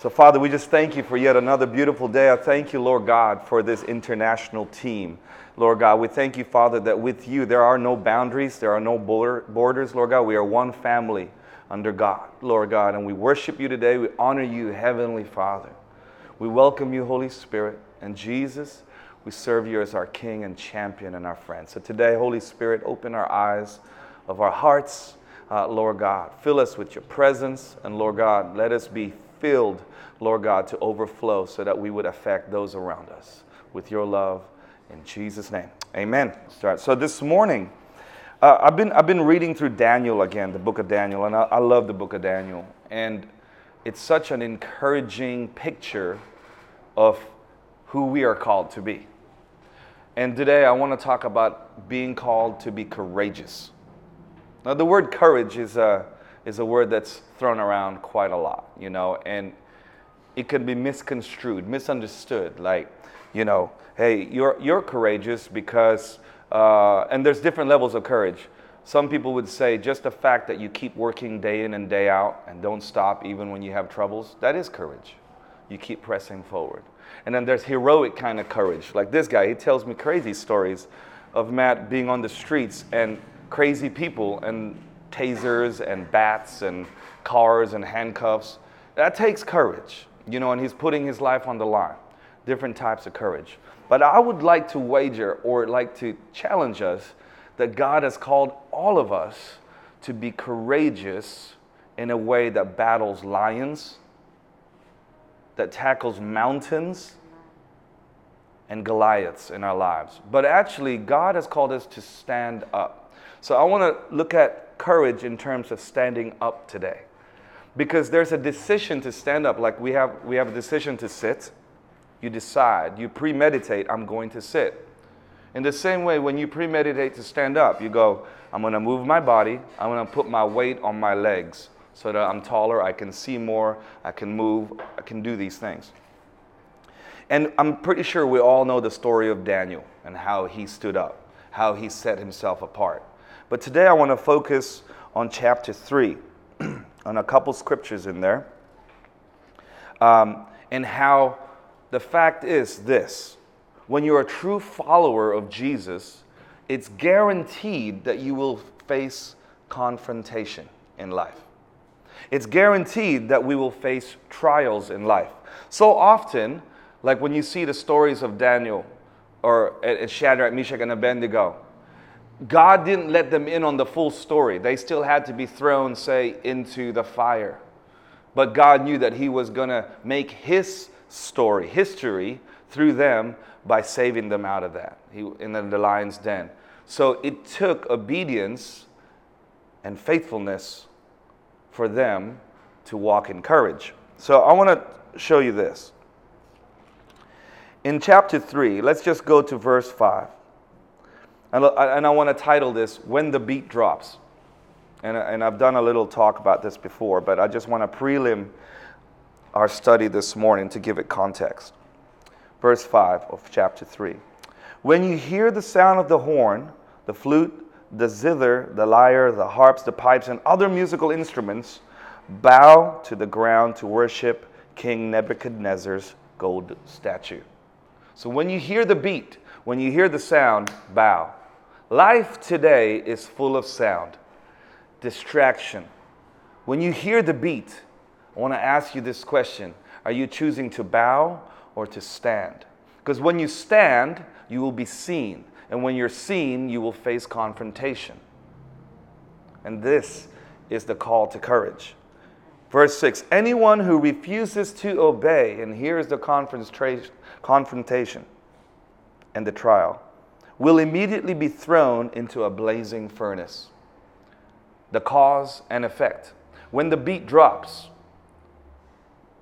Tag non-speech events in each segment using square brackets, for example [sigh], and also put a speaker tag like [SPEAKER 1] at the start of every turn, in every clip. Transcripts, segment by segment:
[SPEAKER 1] So, Father, we just thank you for yet another beautiful day. I thank you, Lord God, for this international team. Lord God, we thank you, Father, that with you there are no boundaries, there are no borders, Lord God. We are one family under God, Lord God, and we worship you today. We honor you, Heavenly Father. We welcome you, Holy Spirit, and Jesus. We serve you as our King and champion and our friend. So today, Holy Spirit, open our eyes of our hearts, uh, Lord God. Fill us with your presence, and Lord God, let us be filled, Lord God, to overflow so that we would affect those around us with your love. In Jesus' name, amen. Start. So this morning, uh, I've, been, I've been reading through Daniel again, the book of Daniel, and I, I love the book of Daniel. And it's such an encouraging picture of who we are called to be. And today I want to talk about being called to be courageous. Now, the word courage is a, is a word that's thrown around quite a lot, you know, and it can be misconstrued, misunderstood. Like, you know, hey, you're, you're courageous because, uh, and there's different levels of courage. Some people would say just the fact that you keep working day in and day out and don't stop even when you have troubles, that is courage. You keep pressing forward. And then there's heroic kind of courage. Like this guy, he tells me crazy stories of Matt being on the streets and crazy people and tasers and bats and cars and handcuffs. That takes courage, you know, and he's putting his life on the line. Different types of courage. But I would like to wager or like to challenge us that God has called all of us to be courageous in a way that battles lions, that tackles mountains and Goliaths in our lives. But actually, God has called us to stand up. So I want to look at courage in terms of standing up today. Because there's a decision to stand up. Like we have, we have a decision to sit. You decide, you premeditate, I'm going to sit. In the same way, when you premeditate to stand up, you go, I'm going to move my body, I'm going to put my weight on my legs so that I'm taller, I can see more, I can move, I can do these things. And I'm pretty sure we all know the story of Daniel and how he stood up, how he set himself apart. But today I want to focus on chapter 3, [clears throat] on a couple scriptures in there, um, and how the fact is this when you're a true follower of Jesus, it's guaranteed that you will face confrontation in life. It's guaranteed that we will face trials in life. So often, like when you see the stories of Daniel or Shadrach, Meshach, and Abednego, God didn't let them in on the full story. They still had to be thrown, say, into the fire. But God knew that He was going to make His story, history, through them by saving them out of that he, in the lion's den. So it took obedience and faithfulness for them to walk in courage. So I want to show you this. In chapter 3, let's just go to verse 5. And, I want to title this When the Beat Drops. And I've done a little talk about this before, but I just want to prelim our study this morning to give it context. Verse 5 of chapter 3. When you hear the sound of the horn, the flute, the zither, the lyre, the harps, the pipes, and other musical instruments, bow to the ground to worship King Nebuchadnezzar's gold statue. So when you hear the beat, when you hear the sound, bow. Life today is full of sound, distraction. When you hear the beat, I want to ask you this question Are you choosing to bow or to stand? Because when you stand, you will be seen. And when you're seen, you will face confrontation. And this is the call to courage. Verse 6 Anyone who refuses to obey, and here's the confrontation and the trial will immediately be thrown into a blazing furnace. The cause and effect. When the beat drops,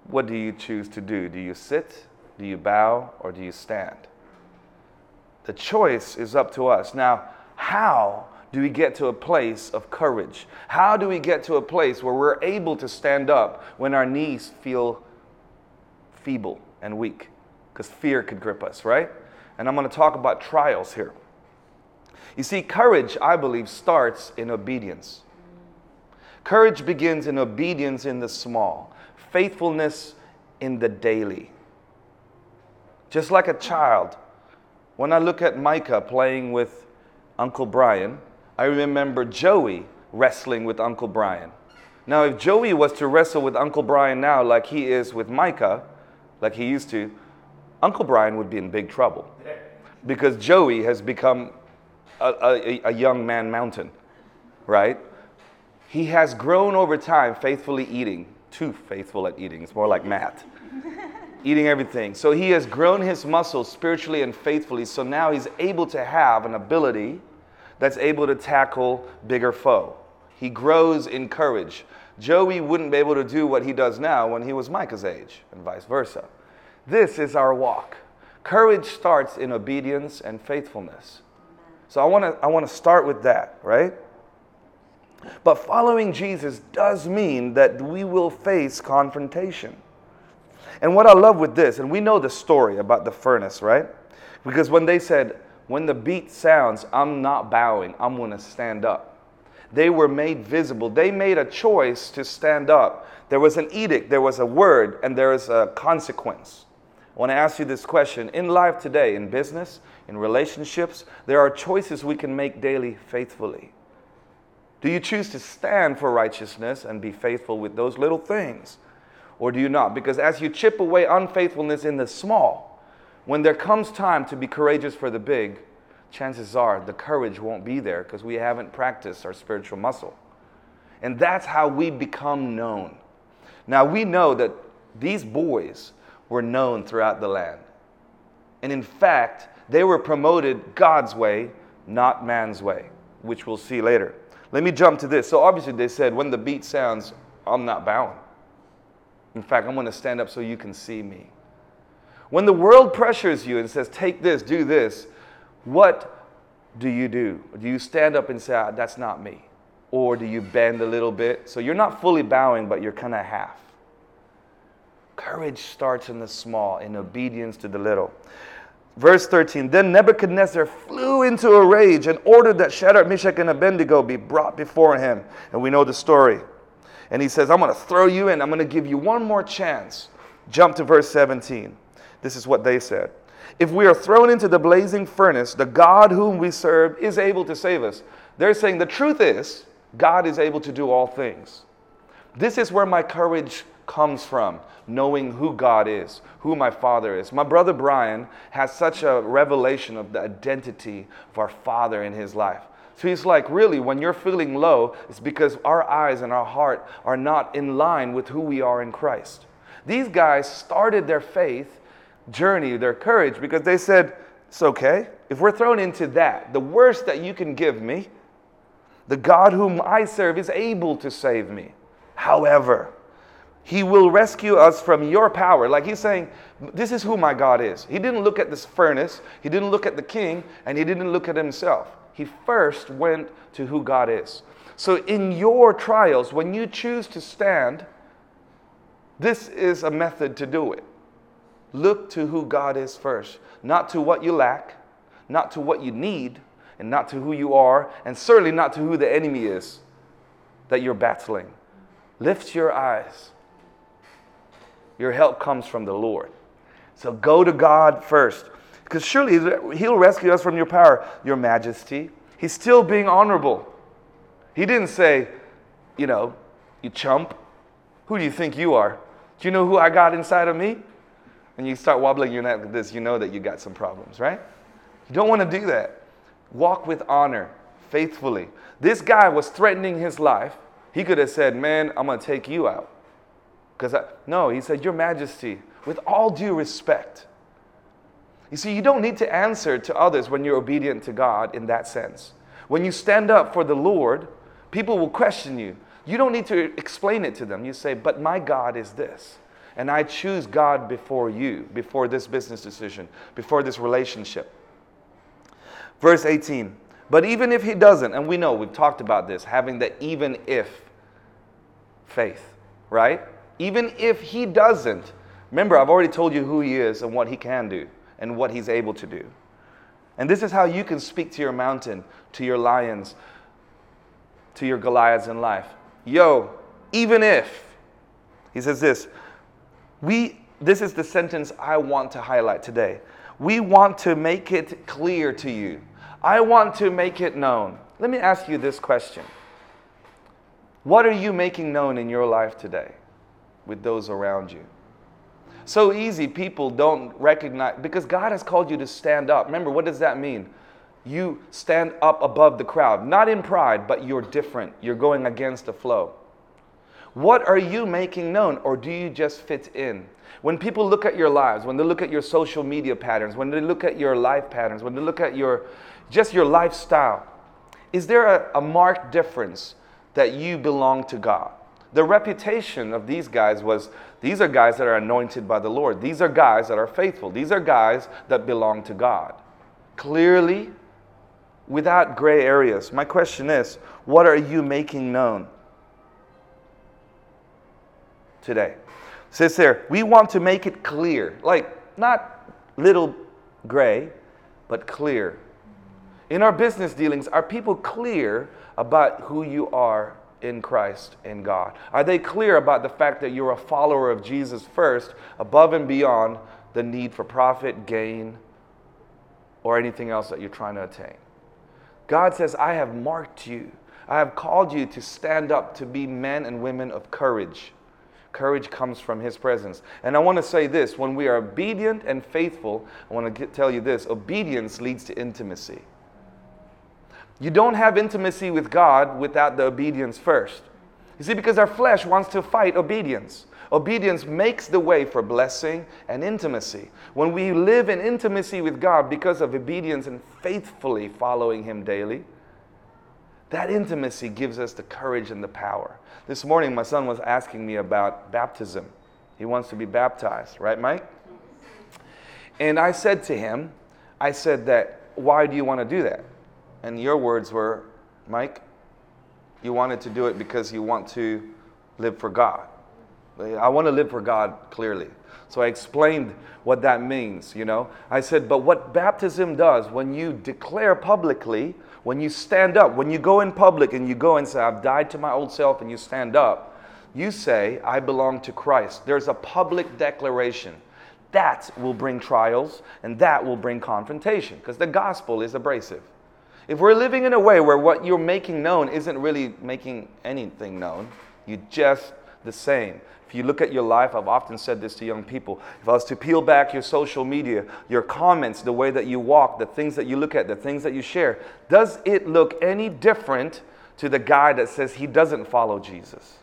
[SPEAKER 1] what do you choose to do? Do you sit, do you bow, or do you stand? The choice is up to us. Now, how do we get to a place of courage? How do we get to a place where we're able to stand up when our knees feel feeble and weak? Because fear could grip us, right? And I'm going to talk about trials here. You see, courage, I believe, starts in obedience. Courage begins in obedience in the small, faithfulness in the daily. Just like a child, when I look at Micah playing with Uncle Brian, I remember Joey wrestling with Uncle Brian. Now, if Joey was to wrestle with Uncle Brian now, like he is with Micah, like he used to, Uncle Brian would be in big trouble because Joey has become a, a, a young man mountain, right? He has grown over time faithfully eating, too faithful at eating. It's more like Matt. [laughs] eating everything. So he has grown his muscles spiritually and faithfully. So now he's able to have an ability that's able to tackle bigger foe. He grows in courage. Joey wouldn't be able to do what he does now when he was Micah's age, and vice versa. This is our walk. Courage starts in obedience and faithfulness. So I want to I want to start with that, right? But following Jesus does mean that we will face confrontation. And what I love with this, and we know the story about the furnace, right? Because when they said, when the beat sounds, I'm not bowing, I'm going to stand up. They were made visible. They made a choice to stand up. There was an edict, there was a word, and there is a consequence. I want to ask you this question. In life today, in business, in relationships, there are choices we can make daily faithfully. Do you choose to stand for righteousness and be faithful with those little things? Or do you not? Because as you chip away unfaithfulness in the small, when there comes time to be courageous for the big, chances are the courage won't be there because we haven't practiced our spiritual muscle. And that's how we become known. Now, we know that these boys were known throughout the land. And in fact, they were promoted God's way, not man's way, which we'll see later. Let me jump to this. So, obviously, they said, when the beat sounds, I'm not bowing. In fact, I'm going to stand up so you can see me. When the world pressures you and says, take this, do this, what do you do? Do you stand up and say, ah, that's not me? Or do you bend a little bit? So you're not fully bowing, but you're kind of half. Courage starts in the small, in obedience to the little. Verse 13 Then Nebuchadnezzar flew into a rage and ordered that Shadrach, Meshach, and Abednego be brought before him. And we know the story. And he says, I'm going to throw you in. I'm going to give you one more chance. Jump to verse 17. This is what they said. If we are thrown into the blazing furnace, the God whom we serve is able to save us. They're saying the truth is, God is able to do all things. This is where my courage comes from, knowing who God is, who my Father is. My brother Brian has such a revelation of the identity of our Father in his life. So he's like, really, when you're feeling low, it's because our eyes and our heart are not in line with who we are in Christ. These guys started their faith journey, their courage, because they said, it's okay. If we're thrown into that, the worst that you can give me, the God whom I serve is able to save me. However, he will rescue us from your power. Like he's saying, this is who my God is. He didn't look at this furnace, he didn't look at the king, and he didn't look at himself he first went to who God is. So, in your trials, when you choose to stand, this is a method to do it. Look to who God is first, not to what you lack, not to what you need, and not to who you are, and certainly not to who the enemy is that you're battling. Lift your eyes. Your help comes from the Lord. So go to God first. Because surely he'll rescue us from your power, your majesty. He's still being honorable. He didn't say, you know, you chump. Who do you think you are? Do you know who I got inside of me? And you start wobbling your neck like this, you know that you got some problems, right? You don't want to do that. Walk with honor, faithfully. This guy was threatening his life. He could have said, Man, I'm going to take you out. Because no, he said, Your Majesty, with all due respect, you see, you don't need to answer to others when you're obedient to God in that sense. When you stand up for the Lord, people will question you. You don't need to explain it to them. You say, But my God is this. And I choose God before you, before this business decision, before this relationship. Verse 18. But even if he doesn't, and we know we've talked about this, having the even if faith, right? Even if he doesn't, remember, I've already told you who he is and what he can do and what he's able to do. And this is how you can speak to your mountain, to your lions, to your Goliaths in life. Yo, even if, he says this, we this is the sentence I want to highlight today. We want to make it clear to you. I want to make it known. Let me ask you this question What are you making known in your life today with those around you? So easy, people don't recognize, because God has called you to stand up. Remember, what does that mean? You stand up above the crowd, not in pride, but you're different. You're going against the flow. What are you making known, or do you just fit in? When people look at your lives, when they look at your social media patterns, when they look at your life patterns, when they look at your just your lifestyle, is there a, a marked difference that you belong to God? The reputation of these guys was these are guys that are anointed by the Lord. These are guys that are faithful. These are guys that belong to God. Clearly, without gray areas. My question is what are you making known today? It says there, we want to make it clear, like not little gray, but clear. In our business dealings, are people clear about who you are in Christ in God? Are they clear about the fact that you're a follower of Jesus first, above and beyond the need for profit, gain, or anything else that you're trying to attain? God says, I have marked you. I have called you to stand up to be men and women of courage. Courage comes from His presence. And I want to say this when we are obedient and faithful, I want to get, tell you this obedience leads to intimacy. You don't have intimacy with God without the obedience first. You see, because our flesh wants to fight obedience. Obedience makes the way for blessing and intimacy. When we live in intimacy with God because of obedience and faithfully following Him daily, that intimacy gives us the courage and the power. This morning, my son was asking me about baptism. He wants to be baptized, right, Mike? And I said to him, I said that, why do you want to do that? And your words were, Mike, you wanted to do it because you want to live for God. I want to live for God clearly. So I explained what that means, you know. I said, but what baptism does when you declare publicly, when you stand up, when you go in public and you go and say, I've died to my old self, and you stand up, you say, I belong to Christ. There's a public declaration. That will bring trials and that will bring confrontation because the gospel is abrasive. If we're living in a way where what you're making known isn't really making anything known, you're just the same. If you look at your life, I've often said this to young people. If I was to peel back your social media, your comments, the way that you walk, the things that you look at, the things that you share, does it look any different to the guy that says he doesn't follow Jesus?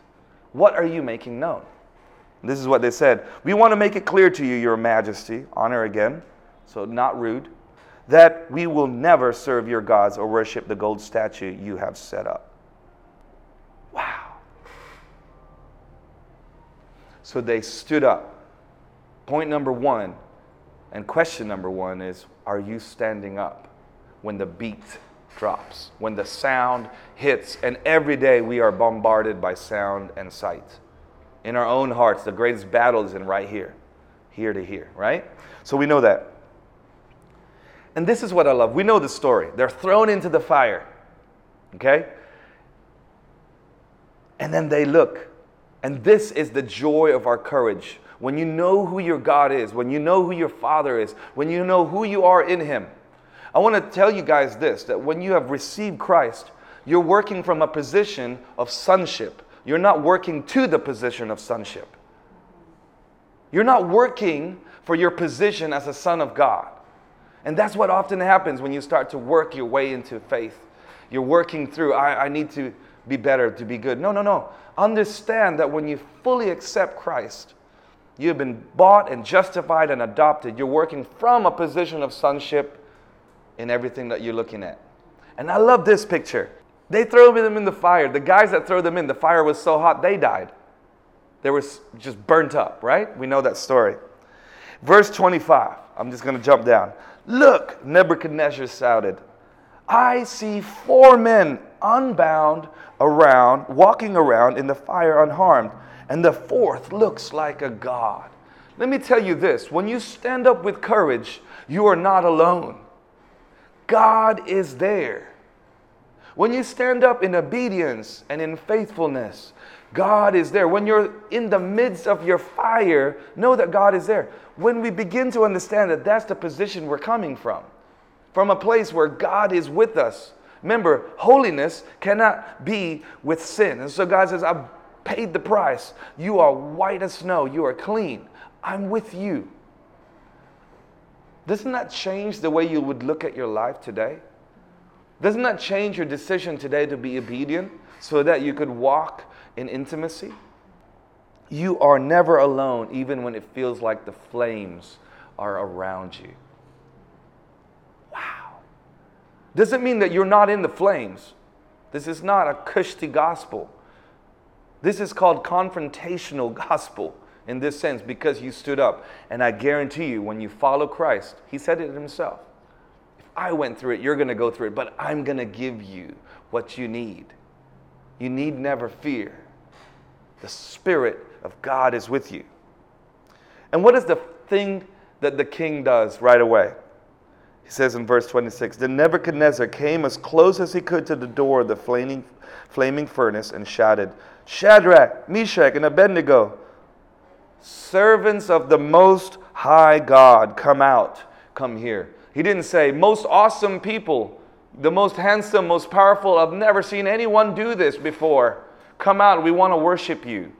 [SPEAKER 1] What are you making known? This is what they said. We want to make it clear to you, Your Majesty, honor again, so not rude that we will never serve your gods or worship the gold statue you have set up. Wow. So they stood up. Point number one, and question number one is Are you standing up when the beat drops, when the sound hits? And every day we are bombarded by sound and sight. In our own hearts, the greatest battle is in right here, here to here, right? So we know that. And this is what I love. We know the story. They're thrown into the fire, okay? And then they look. And this is the joy of our courage. When you know who your God is, when you know who your Father is, when you know who you are in Him. I want to tell you guys this that when you have received Christ, you're working from a position of sonship. You're not working to the position of sonship. You're not working for your position as a son of God. And that's what often happens when you start to work your way into faith. You're working through, I, I need to be better to be good. No, no, no. Understand that when you fully accept Christ, you have been bought and justified and adopted. You're working from a position of sonship in everything that you're looking at. And I love this picture. They throw them in the fire. The guys that throw them in, the fire was so hot, they died. They were just burnt up, right? We know that story. Verse 25. I'm just going to jump down. Look, Nebuchadnezzar shouted, I see four men unbound around, walking around in the fire unharmed, and the fourth looks like a god. Let me tell you this when you stand up with courage, you are not alone. God is there. When you stand up in obedience and in faithfulness, God is there. When you're in the midst of your fire, know that God is there. When we begin to understand that that's the position we're coming from, from a place where God is with us. Remember, holiness cannot be with sin. And so God says, I've paid the price. You are white as snow. You are clean. I'm with you. Doesn't that change the way you would look at your life today? Doesn't that change your decision today to be obedient so that you could walk in intimacy? You are never alone, even when it feels like the flames are around you. Wow. Doesn't mean that you're not in the flames. This is not a cushy gospel. This is called confrontational [laughs] gospel in this sense because you stood up. And I guarantee you, when you follow Christ, He said it Himself. If I went through it, you're going to go through it, but I'm going to give you what you need. You need never fear. The Spirit of God is with you. And what is the thing that the king does right away? He says in verse 26 Then Nebuchadnezzar came as close as he could to the door of the flaming, flaming furnace and shouted, Shadrach, Meshach, and Abednego, servants of the Most High God, come out, come here. He didn't say, Most awesome people, the most handsome, most powerful. I've never seen anyone do this before. Come out, we want to worship you.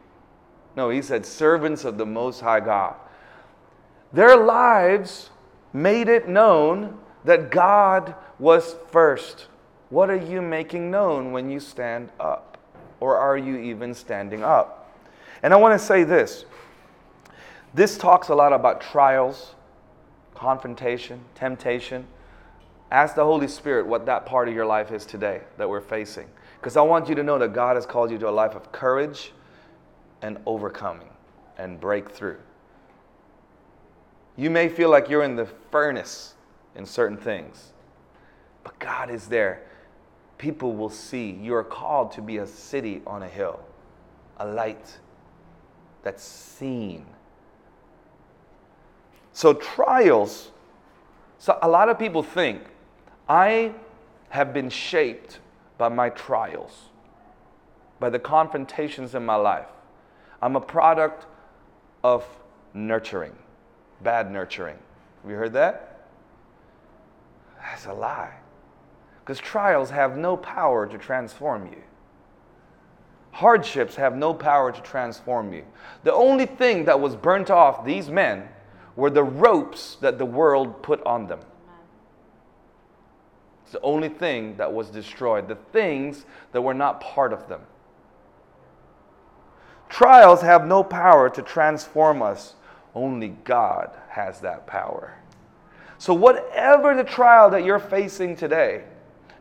[SPEAKER 1] No, he said, servants of the Most High God. Their lives made it known that God was first. What are you making known when you stand up? Or are you even standing up? And I want to say this this talks a lot about trials, confrontation, temptation. Ask the Holy Spirit what that part of your life is today that we're facing. Because I want you to know that God has called you to a life of courage and overcoming and breakthrough. You may feel like you're in the furnace in certain things, but God is there. People will see. You are called to be a city on a hill, a light that's seen. So, trials, so a lot of people think, I have been shaped by my trials, by the confrontations in my life. I'm a product of nurturing, bad nurturing. Have you heard that? That's a lie. Because trials have no power to transform you. Hardships have no power to transform you. The only thing that was burnt off these men were the ropes that the world put on them. The only thing that was destroyed, the things that were not part of them. Trials have no power to transform us, only God has that power. So, whatever the trial that you're facing today,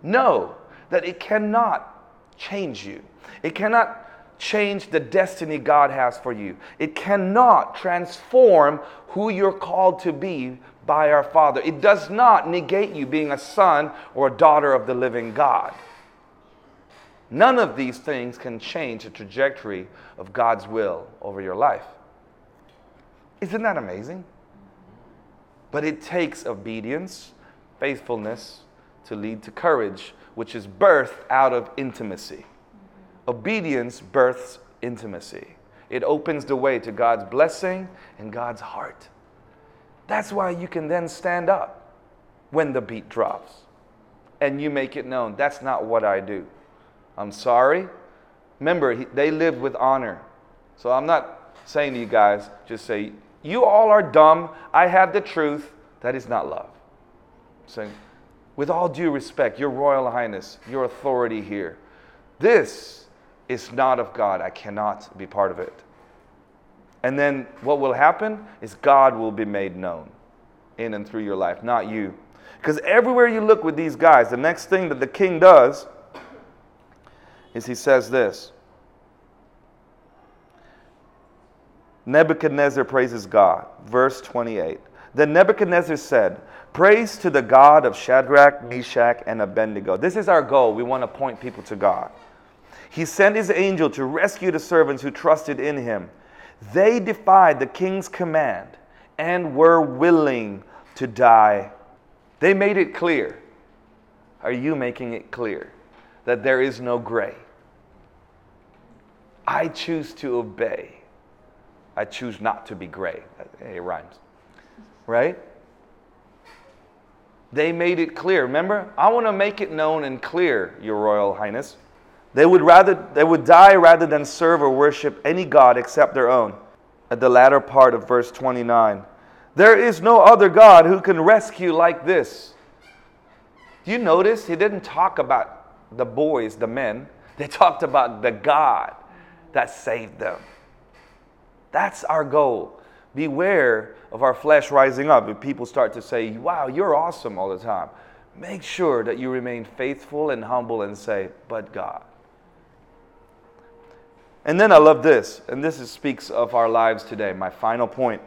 [SPEAKER 1] know that it cannot change you. It cannot change the destiny God has for you. It cannot transform who you're called to be by our Father. It does not negate you being a son or a daughter of the living God. None of these things can change the trajectory of God's will over your life. Isn't that amazing? But it takes obedience, faithfulness to lead to courage, which is birthed out of intimacy. Obedience births intimacy. It opens the way to God's blessing and God's heart. That's why you can then stand up when the beat drops and you make it known that's not what I do. I'm sorry. Remember, he, they lived with honor. So I'm not saying to you guys, just say, you all are dumb. I have the truth. That is not love. Saying, with all due respect, your royal highness, your authority here, this is not of God. I cannot be part of it. And then what will happen is God will be made known in and through your life, not you. Because everywhere you look with these guys, the next thing that the king does is he says this Nebuchadnezzar praises God. Verse 28. Then Nebuchadnezzar said, Praise to the God of Shadrach, Meshach, and Abednego. This is our goal. We want to point people to God. He sent his angel to rescue the servants who trusted in him. They defied the king's command and were willing to die. They made it clear. Are you making it clear that there is no gray? I choose to obey. I choose not to be gray. It rhymes. Right? They made it clear. Remember? I want to make it known and clear, Your Royal Highness. They would rather they would die rather than serve or worship any god except their own. At the latter part of verse 29. There is no other God who can rescue like this. Do you notice he didn't talk about the boys, the men. They talked about the God that saved them. That's our goal. Beware of our flesh rising up. If people start to say, Wow, you're awesome all the time, make sure that you remain faithful and humble and say, But God. And then I love this, and this is, speaks of our lives today. My final point.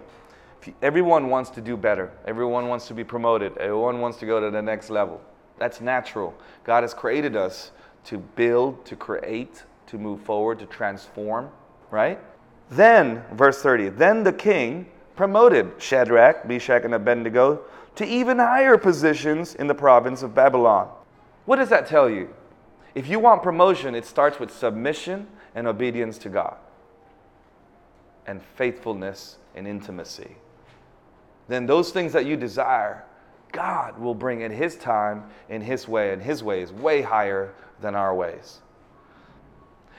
[SPEAKER 1] Everyone wants to do better. Everyone wants to be promoted. Everyone wants to go to the next level. That's natural. God has created us to build, to create, to move forward, to transform, right? Then, verse 30, then the king promoted Shadrach, Meshach, and Abednego to even higher positions in the province of Babylon. What does that tell you? If you want promotion, it starts with submission and obedience to God, and faithfulness and intimacy. Then those things that you desire, God will bring in His time, in His way, and His way is way higher than our ways.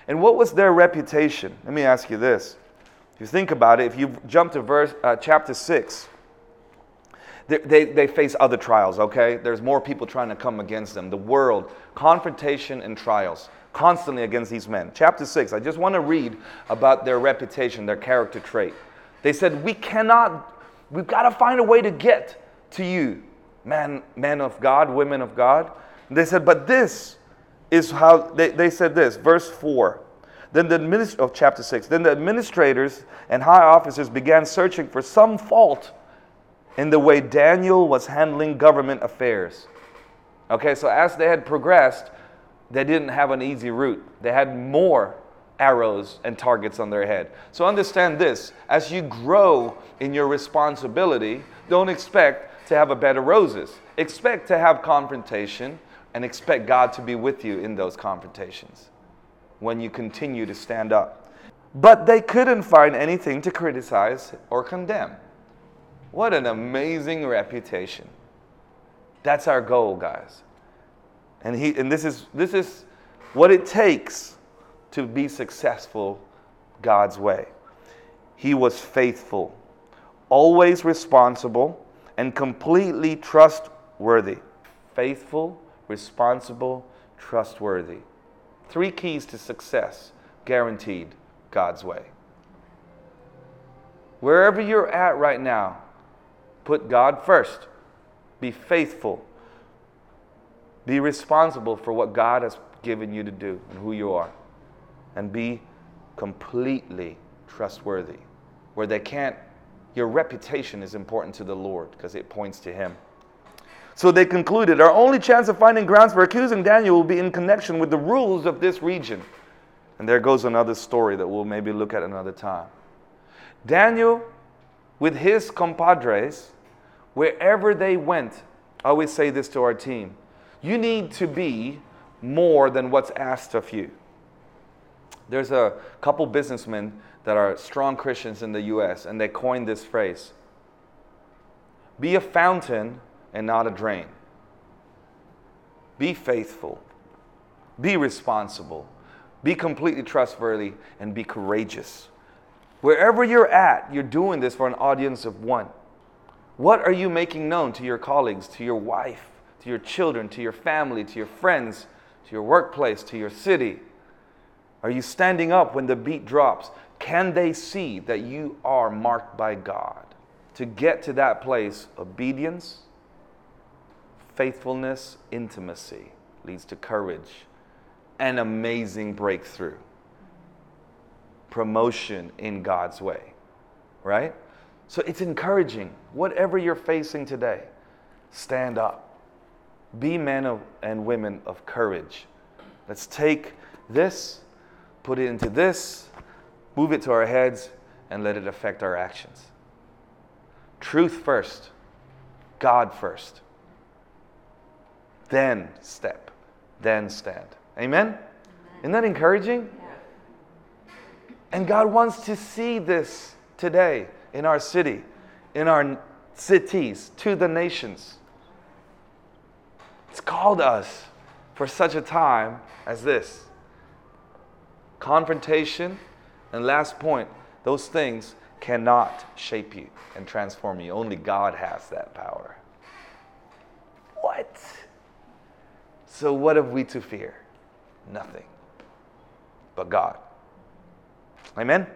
[SPEAKER 1] And what was their reputation? Let me ask you this. If you think about it, if you jump to verse, uh, chapter 6, they, they, they, face other trials, okay? There's more people trying to come against them. The world, confrontation and trials, constantly against these men. Chapter 6, I just want to read about their reputation, their character trait. They said, We cannot, we've got to find a way to get to you, man, men of God, women of God. And they said, But this is how they, they said this, verse 4. Then the administ- of oh, chapter 6. Then the administrators and high officers began searching for some fault in the way Daniel was handling government affairs. Okay, so as they had progressed, they didn't have an easy route. They had more arrows and targets on their head. So understand this as you grow in your responsibility, don't expect to have a bed of roses. Expect to have confrontation and expect God to be with you in those confrontations when you continue to stand up. But they couldn't find anything to criticize or condemn. What an amazing reputation. That's our goal, guys. And, he, and this, is, this is what it takes to be successful God's way. He was faithful, always responsible, and completely trustworthy. Faithful, responsible, trustworthy. Three keys to success guaranteed God's way. Wherever you're at right now, put God first. Be faithful. Be responsible for what God has given you to do and who you are. And be completely trustworthy. Where they can't, your reputation is important to the Lord because it points to Him. So they concluded our only chance of finding grounds for accusing Daniel will be in connection with the rules of this region. And there goes another story that we'll maybe look at another time. Daniel, with his compadres, wherever they went, I always say this to our team you need to be more than what's asked of you. There's a couple businessmen that are strong Christians in the US, and they coined this phrase be a fountain and not a drain. Be faithful. Be responsible. Be completely trustworthy and be courageous. Wherever you're at, you're doing this for an audience of one. What are you making known to your colleagues, to your wife, your children, to your family, to your friends, to your workplace, to your city? Are you standing up when the beat drops? Can they see that you are marked by God? To get to that place, obedience, faithfulness, intimacy leads to courage and amazing breakthrough. Promotion in God's way, right? So it's encouraging. Whatever you're facing today, stand up. Be men of, and women of courage. Let's take this, put it into this, move it to our heads, and let it affect our actions. Truth first, God first then step, then stand. Amen? Amen. Isn't that encouraging? Yeah. And God wants to see this today in our city, in our cities, to the nations. It's called us for such a time as this. Confrontation, and last point, those things cannot shape you and transform you. Only God has that power. What? So, what have we to fear? Nothing but God. Amen?